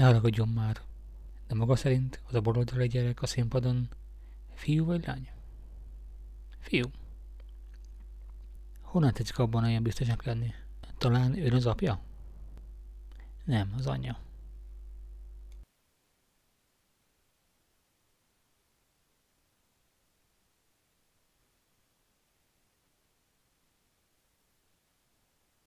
Ne haragudjon már. De maga szerint az a baloldali gyerek a színpadon fiú vagy lány? Fiú. Honnan tetszik abban olyan biztosak lenni? Talán ő az apja? Nem, az anyja.